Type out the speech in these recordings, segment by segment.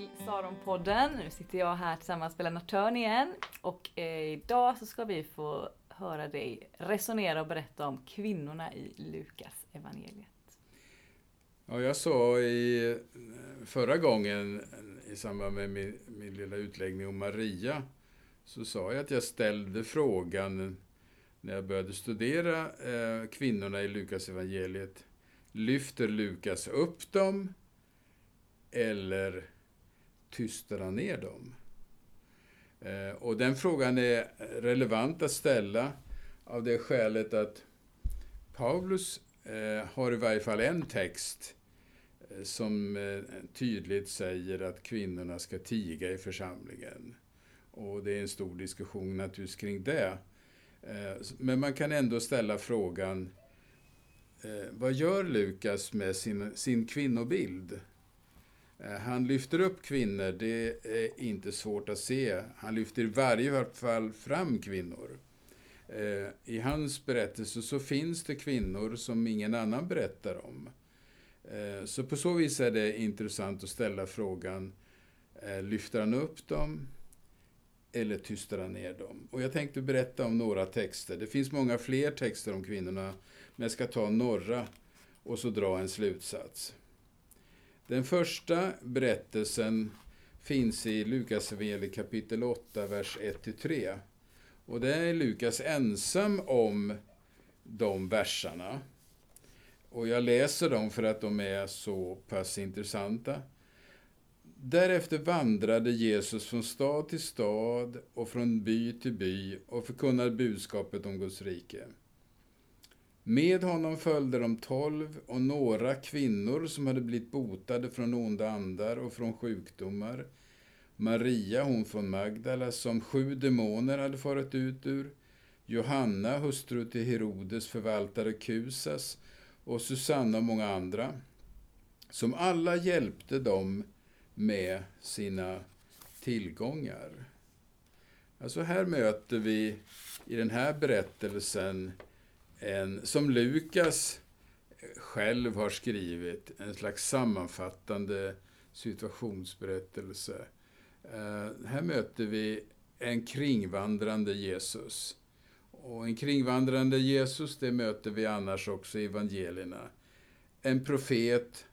till Saronpodden. Nu sitter jag här tillsammans med Lennart Törn igen. Och eh, idag så ska vi få höra dig resonera och berätta om kvinnorna i Lukas evangeliet. Ja, jag sa i eh, förra gången i samband med min, min lilla utläggning om Maria så sa jag att jag ställde frågan när jag började studera eh, kvinnorna i Lukas evangeliet. Lyfter Lukas upp dem eller tystar han ner dem? Eh, och den frågan är relevant att ställa av det skälet att Paulus eh, har i varje fall en text eh, som eh, tydligt säger att kvinnorna ska tiga i församlingen. Och det är en stor diskussion naturligtvis kring det. Eh, men man kan ändå ställa frågan, eh, vad gör Lukas med sin, sin kvinnobild? Eh, han lyfter upp kvinnor, det är inte svårt att se. Han lyfter i varje fall fram kvinnor. Eh, I hans berättelse så finns det kvinnor som ingen annan berättar om. Eh, så på så vis är det intressant att ställa frågan, lyfter han upp dem? eller tystar han ner dem? Och jag tänkte berätta om några texter. Det finns många fler texter om kvinnorna, men jag ska ta några och så dra en slutsats. Den första berättelsen finns i Lukas evangeliet kapitel 8, vers 1-3. Och där är Lukas ensam om de versarna. Och jag läser dem för att de är så pass intressanta. Därefter vandrade Jesus från stad till stad och från by till by och förkunnade budskapet om Guds rike. Med honom följde de tolv och några kvinnor som hade blivit botade från onda andar och från sjukdomar. Maria, hon från Magdala, som sju demoner hade farit ut ur. Johanna, hustru till Herodes förvaltare Kusas och Susanna och många andra, som alla hjälpte dem med sina tillgångar. Alltså här möter vi i den här berättelsen en, som Lukas själv har skrivit, en slags sammanfattande situationsberättelse. Eh, här möter vi en kringvandrande Jesus. Och en kringvandrande Jesus, det möter vi annars också i evangelierna. En profet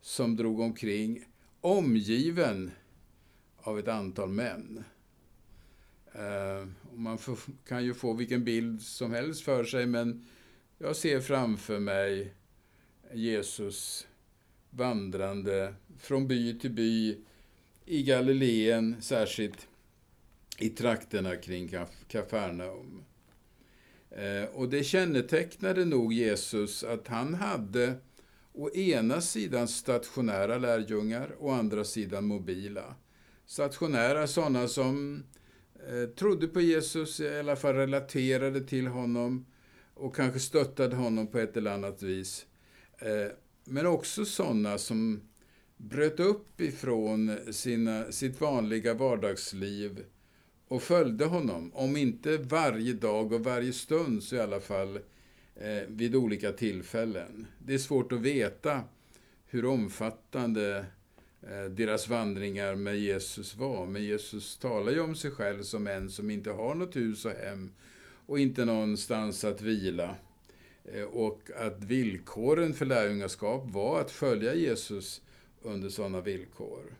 som drog omkring omgiven av ett antal män. Eh, man får, kan ju få vilken bild som helst för sig, men jag ser framför mig Jesus vandrande från by till by i Galileen, särskilt i trakterna kring Kafarnaum. Eh, och det kännetecknade nog Jesus att han hade å ena sidan stationära lärjungar, å andra sidan mobila. Stationära sådana som Eh, trodde på Jesus, i alla fall relaterade till honom och kanske stöttade honom på ett eller annat vis. Eh, men också sådana som bröt upp ifrån sina, sitt vanliga vardagsliv och följde honom, om inte varje dag och varje stund så i alla fall eh, vid olika tillfällen. Det är svårt att veta hur omfattande Eh, deras vandringar med Jesus var. Men Jesus talar ju om sig själv som en som inte har något hus och hem och inte någonstans att vila. Eh, och att villkoren för lärjungaskap var att följa Jesus under sådana villkor.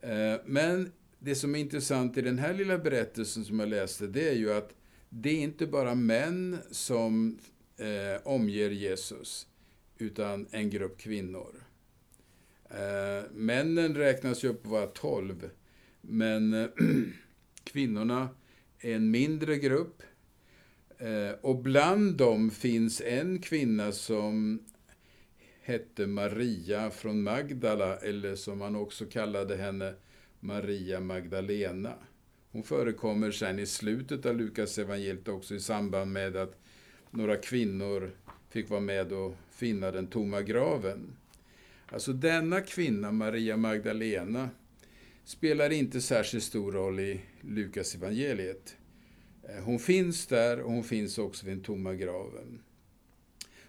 Eh, men det som är intressant i den här lilla berättelsen som jag läste, det är ju att det är inte bara män som omger Jesus, utan en grupp kvinnor. Eh, männen räknas ju upp att vara tolv, men eh, kvinnorna är en mindre grupp. Eh, och bland dem finns en kvinna som hette Maria från Magdala, eller som man också kallade henne, Maria Magdalena. Hon förekommer sen i slutet av Lukas evangeliet också i samband med att några kvinnor fick vara med och finna den tomma graven. Alltså denna kvinna, Maria Magdalena, spelar inte särskilt stor roll i Lukas evangeliet. Eh, hon finns där och hon finns också vid den tomma graven.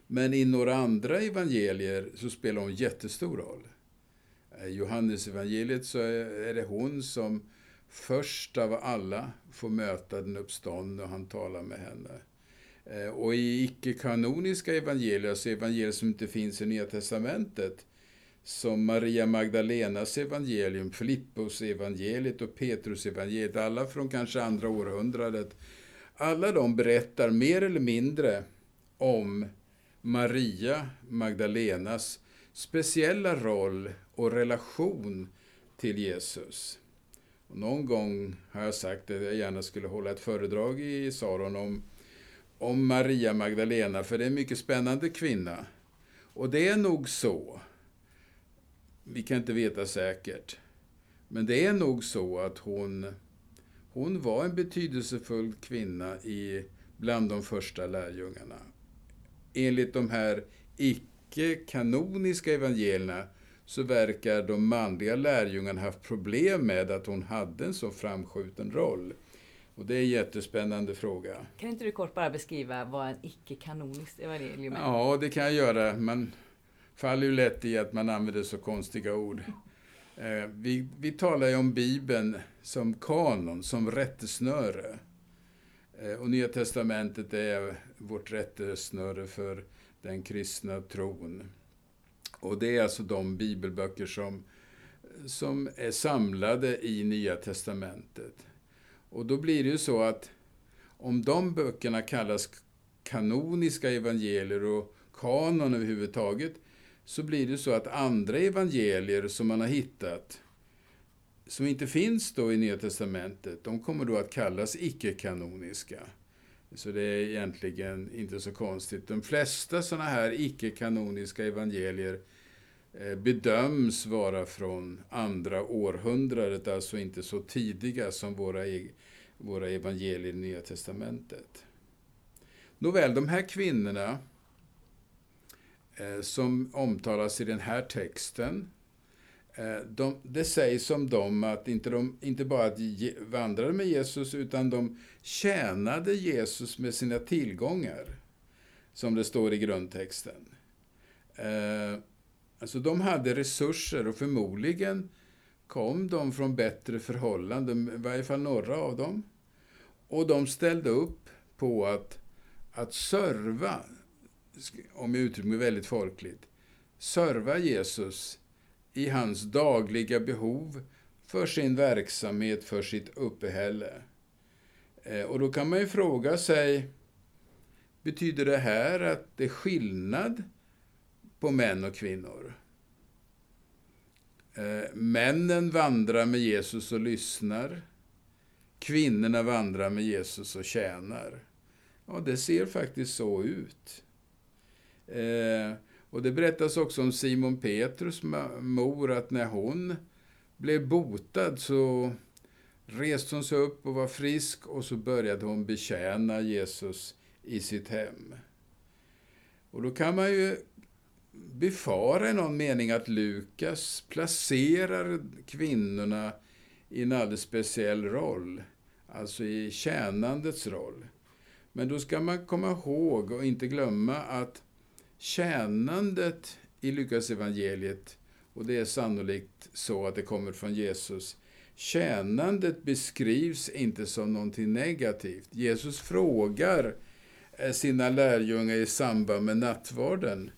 Men i några andra evangelier så spelar hon jättestor roll. I Johannes evangeliet så är det hon som först av alla får möta den uppståndne och han talar med henne. Eh, och i icke-kanoniska evangelier, alltså evangelier som inte finns i Nya Testamentet, som Maria Magdalenas evangelium, Filippos evangeliet och Petrus evangeliet, alla från kanske andra århundradet. Alla de berättar mer eller mindre om Maria Magdalenas speciella roll och relation till Jesus. Och någon gång har jag sagt att jag gärna skulle hålla ett föredrag i Saron om, om Maria Magdalena, för det är en mycket spännande kvinna. Och det är nog så, vi kan inte veta säkert, men det är nog så att hon, hon var en betydelsefull kvinna i, bland de första lärjungarna. Enligt de här icke-kanoniska evangelierna så verkar de manliga lärjungarna haft problem med att hon hade en så framskjuten roll. Och det är en jättespännande fråga. Kan inte du kort bara beskriva vad en icke-kanoniskt evangelium är? Ja, det kan jag göra. Man faller ju lätt i att man använder så konstiga ord. Eh, vi, vi talar ju om Bibeln som kanon, som rättesnöre. Eh, och Nya Testamentet är vårt rättesnöre för den kristna tron. Och det är alltså de bibelböcker som, som är samlade i Nya Testamentet. Och då blir det ju så att om de böckerna kallas kanoniska evangelier och kanon överhuvudtaget, så blir det så att andra evangelier som man har hittat, som inte finns då i Nya Testamentet, de kommer då att kallas icke-kanoniska. Så det är egentligen inte så konstigt. De flesta sådana här icke-kanoniska evangelier eh, bedöms vara från andra århundradet, alltså inte så tidiga som våra, e-, våra evangelier i Nya Testamentet. Nåväl, de här kvinnorna Eh, som omtalas i den här texten, Eh, de, det sägs om dem att inte, de, inte bara att de vandrade med Jesus, utan de tjänade Jesus med sina tillgångar, som det står i grundtexten. Eh, alltså de hade resurser och förmodligen kom de från bättre förhållanden, i varje fall några av dem. Och de ställde upp på att, att serva, om jag uttrycker mig väldigt folkligt, serva Jesus i hans dagliga behov för sin verksamhet, för sitt uppehälle. Eh, och då kan man ju fråga sig, betyder det här att det är skillnad på män och kvinnor? Eh, männen vandrar med Jesus och lyssnar. Kvinnorna vandrar med Jesus och tjänar. Ja, det ser faktiskt så ut. Eh, och det berättas också om Simon Petrus mor, att när hon blev botad så reste hon sig upp och var frisk och så började hon betjäna Jesus i sitt hem. Och då kan man ju befara i någon mening att Lukas placerar kvinnorna i en alldeles speciell roll, alltså i tjänandets roll. Men då ska man komma ihåg och inte glömma att tjänandet i Lukas evangeliet och det är sannolikt så att det kommer från Jesus. Tjänandet beskrivs inte som någonting negativt. Jesus frågar eh, sina lärjungar i samband med nattvarden,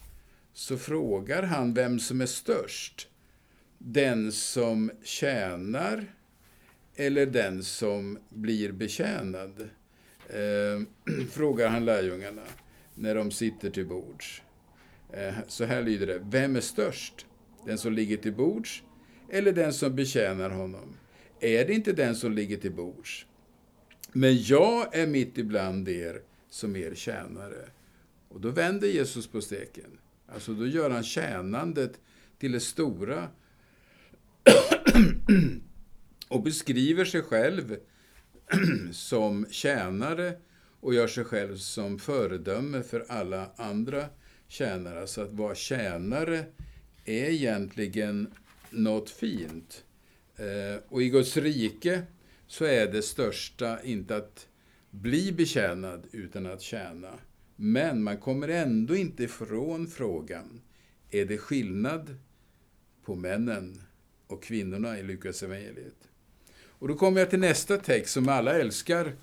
så frågar han vem som är störst. Den som tjänar eller den som blir betjänad? Eh, frågar han lärjungarna när de sitter till bords. Eh, så här lyder det. Vem är störst? Den som ligger till bords eller den som betjänar honom? Är det inte den som ligger till bords? Men jag är mitt ibland er som er tjänare. Och då vänder Jesus på steken. Alltså då gör han tjänandet till det stora och beskriver sig själv som tjänare och gör sig själv som föredöme för alla andra tjänare. alltså att vara tjänare är egentligen något fint. Eh, och i Guds rike så är det största inte att bli betjänad utan att tjäna. Men man kommer ändå inte ifrån frågan, är det skillnad på männen och kvinnorna i Lukas evangeliet. Och då kommer jag till nästa text som alla älskar,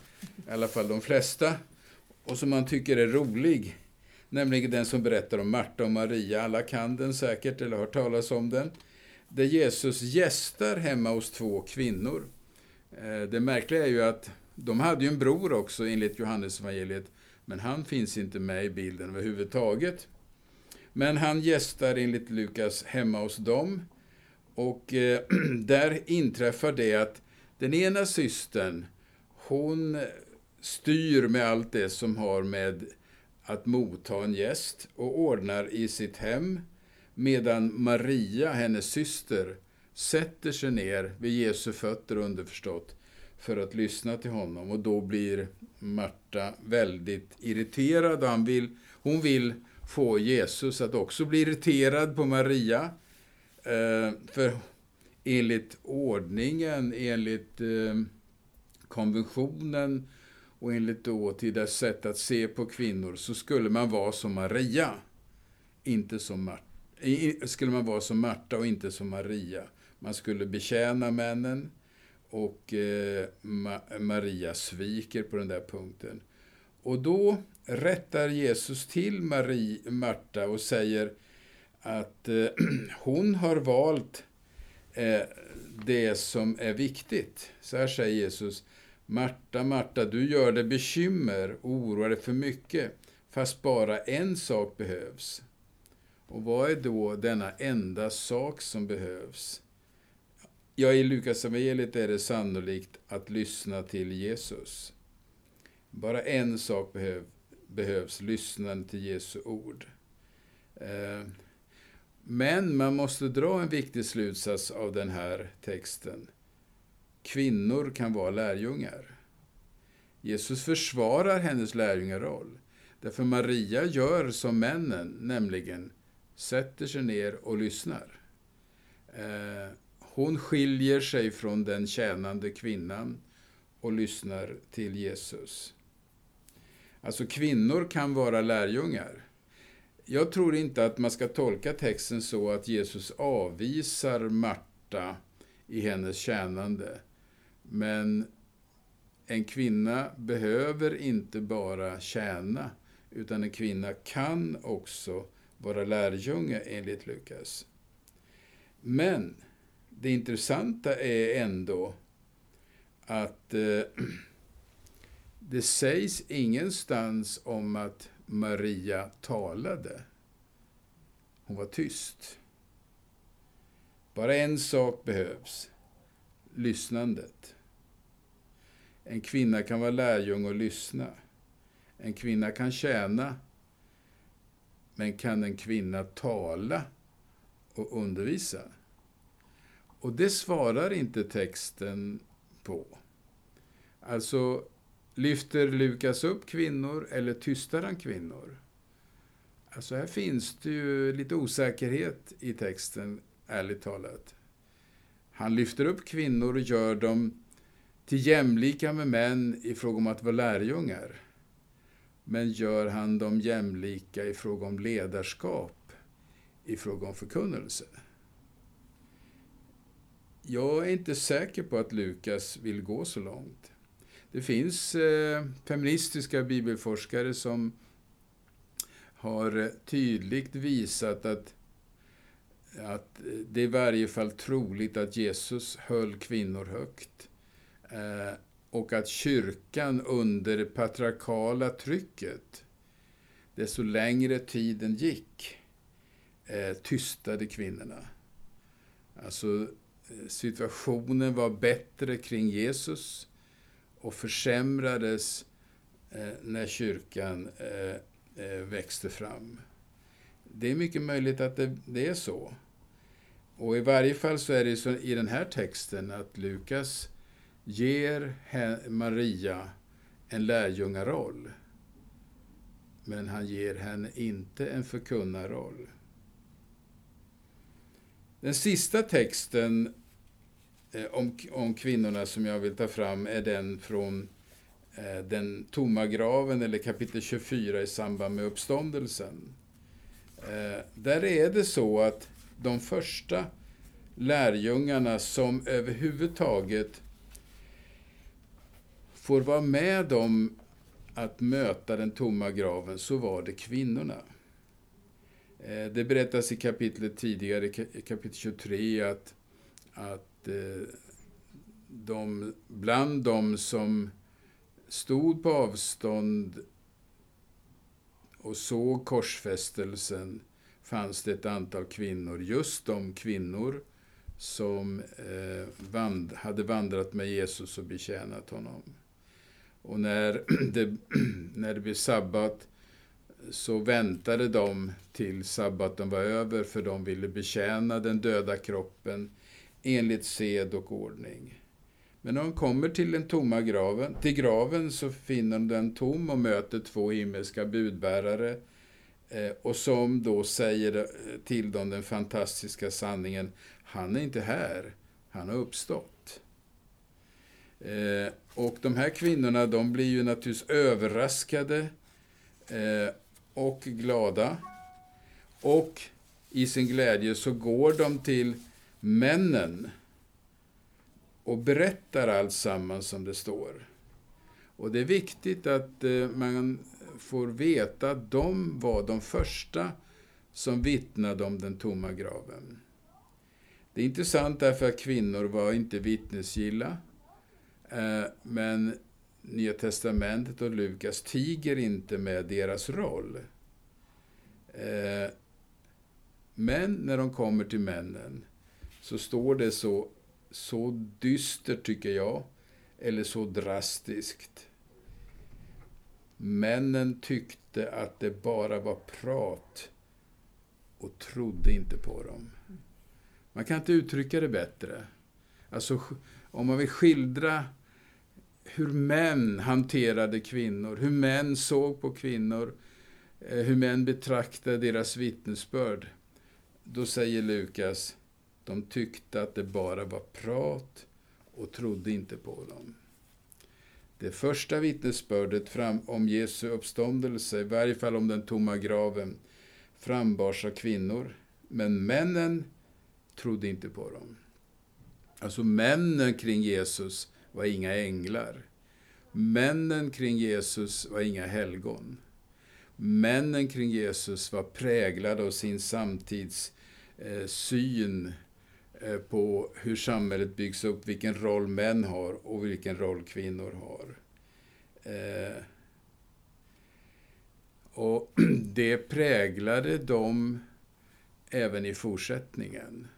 i alla fall de flesta, och som man tycker är rolig. Nämligen den som berättar om Marta och Maria. Alla kan den säkert, eller har hört talas om den. Där Jesus gästar hemma hos två kvinnor. Eh, det märkliga är ju att de hade ju en bror också enligt Johannesevangeliet, men han finns inte med i bilden överhuvudtaget. Men han gästar enligt Lukas hemma hos dem. Och eh, där inträffar det att den ena systern, hon styr med allt det som har med att motta en gäst och ordnar i sitt hem, medan Maria, hennes syster, sätter sig ner vid Jesu fötter underförstått för att lyssna till honom. Och då blir Marta väldigt irriterad han vill, hon vill få Jesus att också bli irriterad på Maria. Eh, för enligt ordningen, enligt eh, konventionen och enligt dåtida sätt att se på kvinnor så skulle man vara som Maria. Inte som Marta. Skulle man vara som Marta och inte som Maria. Man skulle betjäna männen och eh, Ma Maria sviker på den där punkten. Och då rättar Jesus till Marie, Marta och säger att eh, hon har valt eh, det som är viktigt. Så här säger Jesus. Marta, Marta, du gör dig bekymmer och oroar dig för mycket, fast bara en sak behövs. Och vad är då denna enda sak som behövs? Ja, i Lukas evangeliet är det sannolikt att lyssna till Jesus. Bara en sak behöv, behövs, lyssnande till Jesu ord. Eh, men man måste dra en viktig slutsats av den här texten. Kvinnor kan vara lärjungar. Jesus försvarar hennes lärjungaroll. Därför Maria gör som männen, nämligen sätter sig ner och lyssnar. Eh, hon skiljer sig från den tjänande kvinnan och lyssnar till Jesus. Alltså kvinnor kan vara lärjungar. Jag tror inte att man ska tolka texten så att Jesus avvisar Marta i hennes tjänande. Men en kvinna behöver inte bara tjäna, utan en kvinna kan också vara lärjunge enligt Lukas. Men det intressanta är ändå att eh, det sägs ingenstans om att Maria talade. Hon var tyst. Bara en sak behövs. Lyssnandet. En kvinna kan vara lärjung och lyssna. En kvinna kan tjäna. Men kan en kvinna tala och undervisa? Och det svarar inte texten på. Alltså, lyfter Lukas upp kvinnor eller tystar han kvinnor? Alltså här finns det ju lite osäkerhet i texten, ärligt talat. Han lyfter upp kvinnor och gör dem till jämlika med män i fråga om att vara lärjungar. Men gör han dem jämlika i fråga om ledarskap, i fråga om förkunnelse? Jag är inte säker på att Lukas vill gå så långt. Det finns eh, feministiska bibelforskare som har eh, tydligt visat att, att det är i varje fall troligt att Jesus höll kvinnor högt. Eh, och att kyrkan under det patriarkala trycket, desto längre tiden gick, eh, tystade kvinnorna. Alltså eh, situationen var bättre kring Jesus och försämrades när kyrkan växte fram. Det är mycket möjligt att det, det, är så. Och i varje fall så är det så i den här texten att Lukas ger Maria en lärjungaroll. Men han ger henne inte en förkunnarroll. Den sista texten eh, om, om kvinnorna som jag vill ta fram är den från eh, den tomma graven, eller kapitel 24 i samband med uppståndelsen. Eh, där är det så att de första lärjungarna som överhuvudtaget får vara med om att möta den tomma graven så var det kvinnorna. Eh, det berättas i kapitlet tidigare, kapitel 23, att, att eh, de, bland de som stod på avstånd och såg korsfästelsen fanns det ett antal kvinnor, just de kvinnor som eh, vand, hade vandrat med Jesus och betjänat honom. Och när det, när det blev sabbat så väntade de till sabbaten var över för de ville betjäna den döda kroppen enligt sed och ordning. Men när de kommer till den tomma graven, till graven så finner de den tom och möter två himmelska budbärare eh, och som då säger eh, till dem den fantastiska sanningen, han är inte här, han har uppstått. Eh, och de här kvinnorna, de blir ju naturligtvis överraskade eh, och glada. Och i sin glädje så går de till männen och berättar allt samman som det står. Och det är viktigt att eh, man får veta att de var de första som vittnade om den tomma graven. Det är intressant därför att kvinnor var inte vittnesgilla. Eh, men Nya Testamentet och Lukas tiger inte med deras roll. Eh, men när de kommer till männen så står det så, så dystert, tycker jag, eller så drastiskt. Männen tyckte att det bara var prat och trodde inte på dem. Man kan inte uttrycka det bättre. Alltså, om man vill skildra hur män hanterade kvinnor, hur män såg på kvinnor, eh, hur män betraktade deras vittnesbörd. Då säger Lukas, de tyckte att det bara var prat och trodde inte på dem. Det första vittnesbördet fram om Jesu uppståndelse, i varje fall om den tomma graven, frambars av kvinnor. Men männen trodde inte på dem. Alltså männen kring Jesus var inga änglar. Männen kring Jesus var inga helgon. Männen kring Jesus var präglade av sin samtids eh, syn eh, på hur samhället byggs upp, vilken roll män har och vilken roll kvinnor har. Eh, och det präglade dem även i fortsättningen.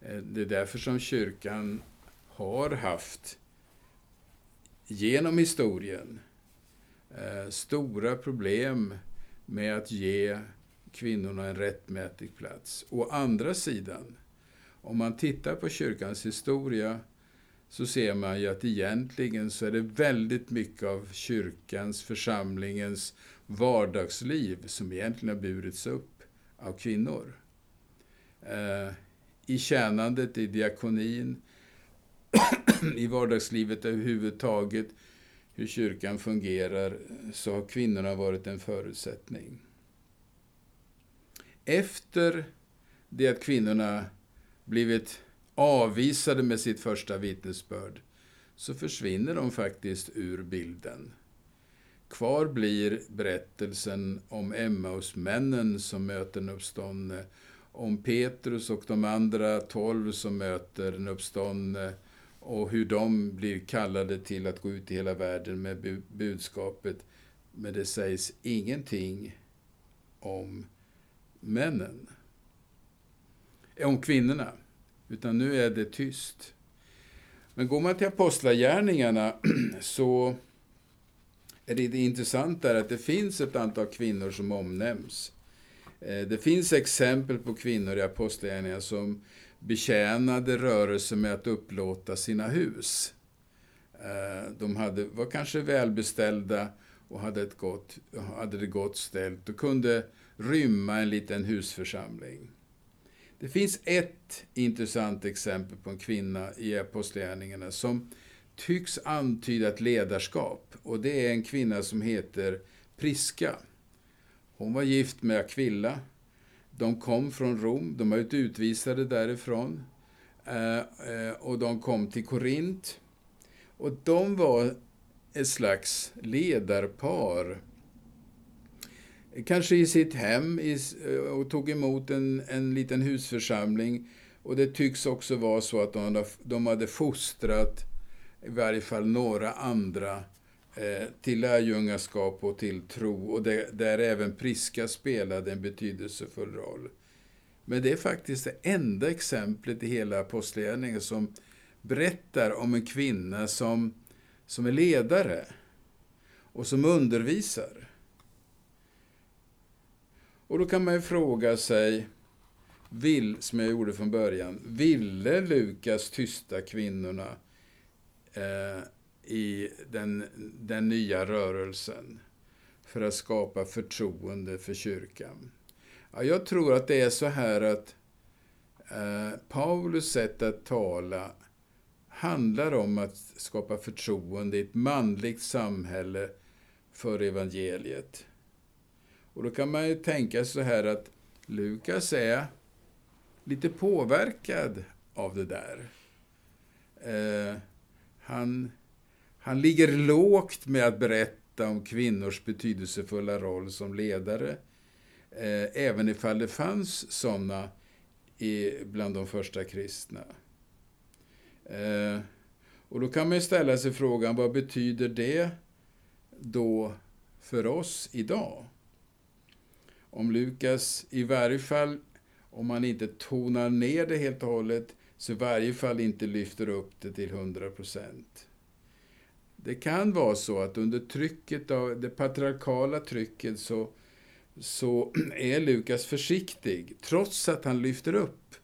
Eh, det är därför som kyrkan har haft, genom historien, eh, stora problem med att ge kvinnorna en rättmätig plats. Å andra sidan, om man tittar på kyrkans historia så ser man ju att egentligen så är det väldigt mycket av kyrkans, församlingens vardagsliv som egentligen har burits upp av kvinnor. Eh, i tjänandet, i diakonin, i vardagslivet överhuvudtaget, hur kyrkan fungerar, så har kvinnorna varit en förutsättning. Efter det att kvinnorna blivit avvisade med sitt första vittnesbörd, så försvinner de faktiskt ur bilden. Kvar blir berättelsen om Emmausmännen som möter den uppståndne, om Petrus och de andra tolv som möter den uppståndne och hur de blir kallade till att gå ut i hela världen med budskapet. Men det sägs ingenting om männen. Eh, om kvinnorna. Utan nu är det tyst. Men går man till Apostlagärningarna så är det, det intressant där att det finns ett antal kvinnor som omnämns. Eh, det finns exempel på kvinnor i Apostlagärningarna som betjänade rörelsen med att upplåta sina hus. Eh, de hade, var kanske välbeställda och hade, ett gott, hade det gott ställt och kunde rymma en liten husförsamling. Det finns ett intressant exempel på en kvinna i Apostlagärningarna som tycks antyda ett ledarskap. Och det är en kvinna som heter Priska. Hon var gift med Aquilla. De kom från Rom, de var utvisade därifrån. Eh, eh, och de kom till Korint. Och de var ett slags ledarpar. Kanske i sitt hem eh, och tog emot en, en liten husförsamling. Och det tycks också vara så att de hade, de hade fostrat i varje fall några andra Eh, till lärjungaskap och till tro. Och där även Priska spelade en betydelsefull roll. Men det är faktiskt det enda exemplet i hela Apostlagärningarna som berättar om en kvinna som, som är ledare och som undervisar. Och då kan man ju fråga sig, vill, som jag gjorde från början, ville Lukas tysta kvinnorna eh, i den, den nya rörelsen för att skapa förtroende för kyrkan? Ja, jag tror att det är så här att eh, Paulus sätt att tala handlar om att skapa förtroende i ett manligt samhälle för evangeliet. Och då kan man ju tänka så här att Lukas är lite påverkad av det där. Eh, han, han ligger lågt med att berätta om kvinnors betydelsefulla roll som ledare eh, även ifall det fanns sådana bland de första kristna. Eh, och då kan man ställa sig frågan, vad betyder det då för oss idag? Om Lukas, i varje fall om man inte tonar ner det helt och hållet, så i varje fall inte lyfter upp det till 100 procent. Det kan vara så att under trycket av det patriarkala trycket så så är Lukas försiktig, trots att han lyfter upp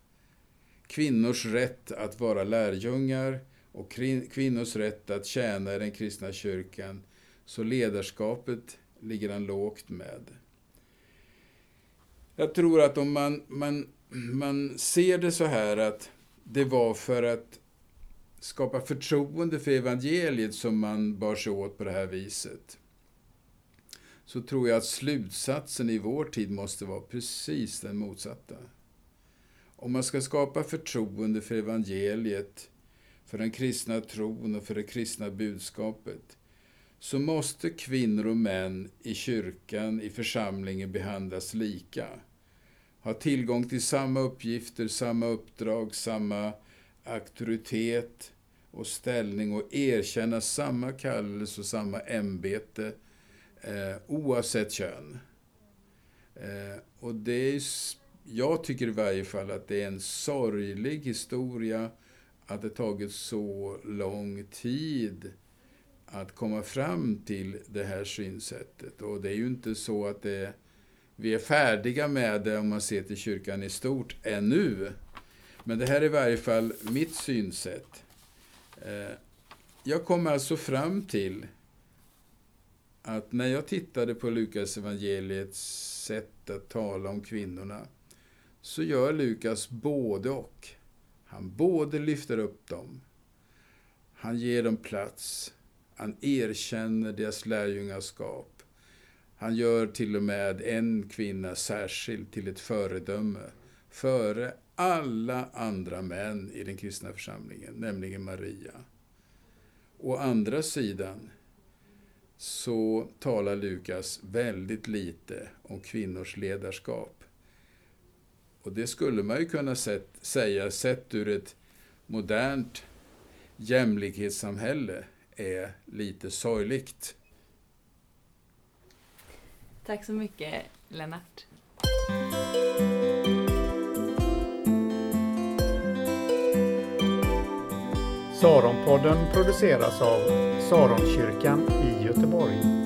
kvinnors rätt att vara lärjungar och kvinnors rätt att tjäna i den kristna kyrkan. Så ledarskapet ligger han lågt med. Jag tror att om man, man, man ser det så här att det var för att skapa förtroende för evangeliet som man bar sig åt på det här viset så tror jag att slutsatsen i vår tid måste vara precis den motsatta. Om man ska skapa förtroende för evangeliet, för den kristna tron och för det kristna budskapet, så måste kvinnor och män i kyrkan, i församlingen behandlas lika. Ha tillgång till samma uppgifter, samma uppdrag, samma auktoritet och ställning och erkänna samma kallelse och samma ämbete eh, oavsett kön. Eh, och det är, jag tycker i varje fall att det är en sorglig historia att det tagit så lång tid att komma fram till det här synsättet. Och det är ju inte så att det, vi är färdiga med det om man ser till kyrkan i stort ännu. Men det här är i varje fall mitt synsätt. Eh, jag kom alltså fram till att när jag tittade på Lukas evangeliets sätt att tala om kvinnorna så gör Lukas både och. Han både lyfter upp dem, han ger dem plats, han erkänner deras lärjungaskap. Han gör till och med en kvinna särskild till ett föredöme före alla andra män i den kristna församlingen, nämligen Maria. Å andra sidan så talar Lukas väldigt lite om kvinnors ledarskap. Och det skulle man ju kunna sett, säga, sett ur ett modernt jämlikhetssamhälle, är lite sorgligt. Tack så mycket, Lennart. Saronpodden produceras av Saronkyrkan i Göteborg.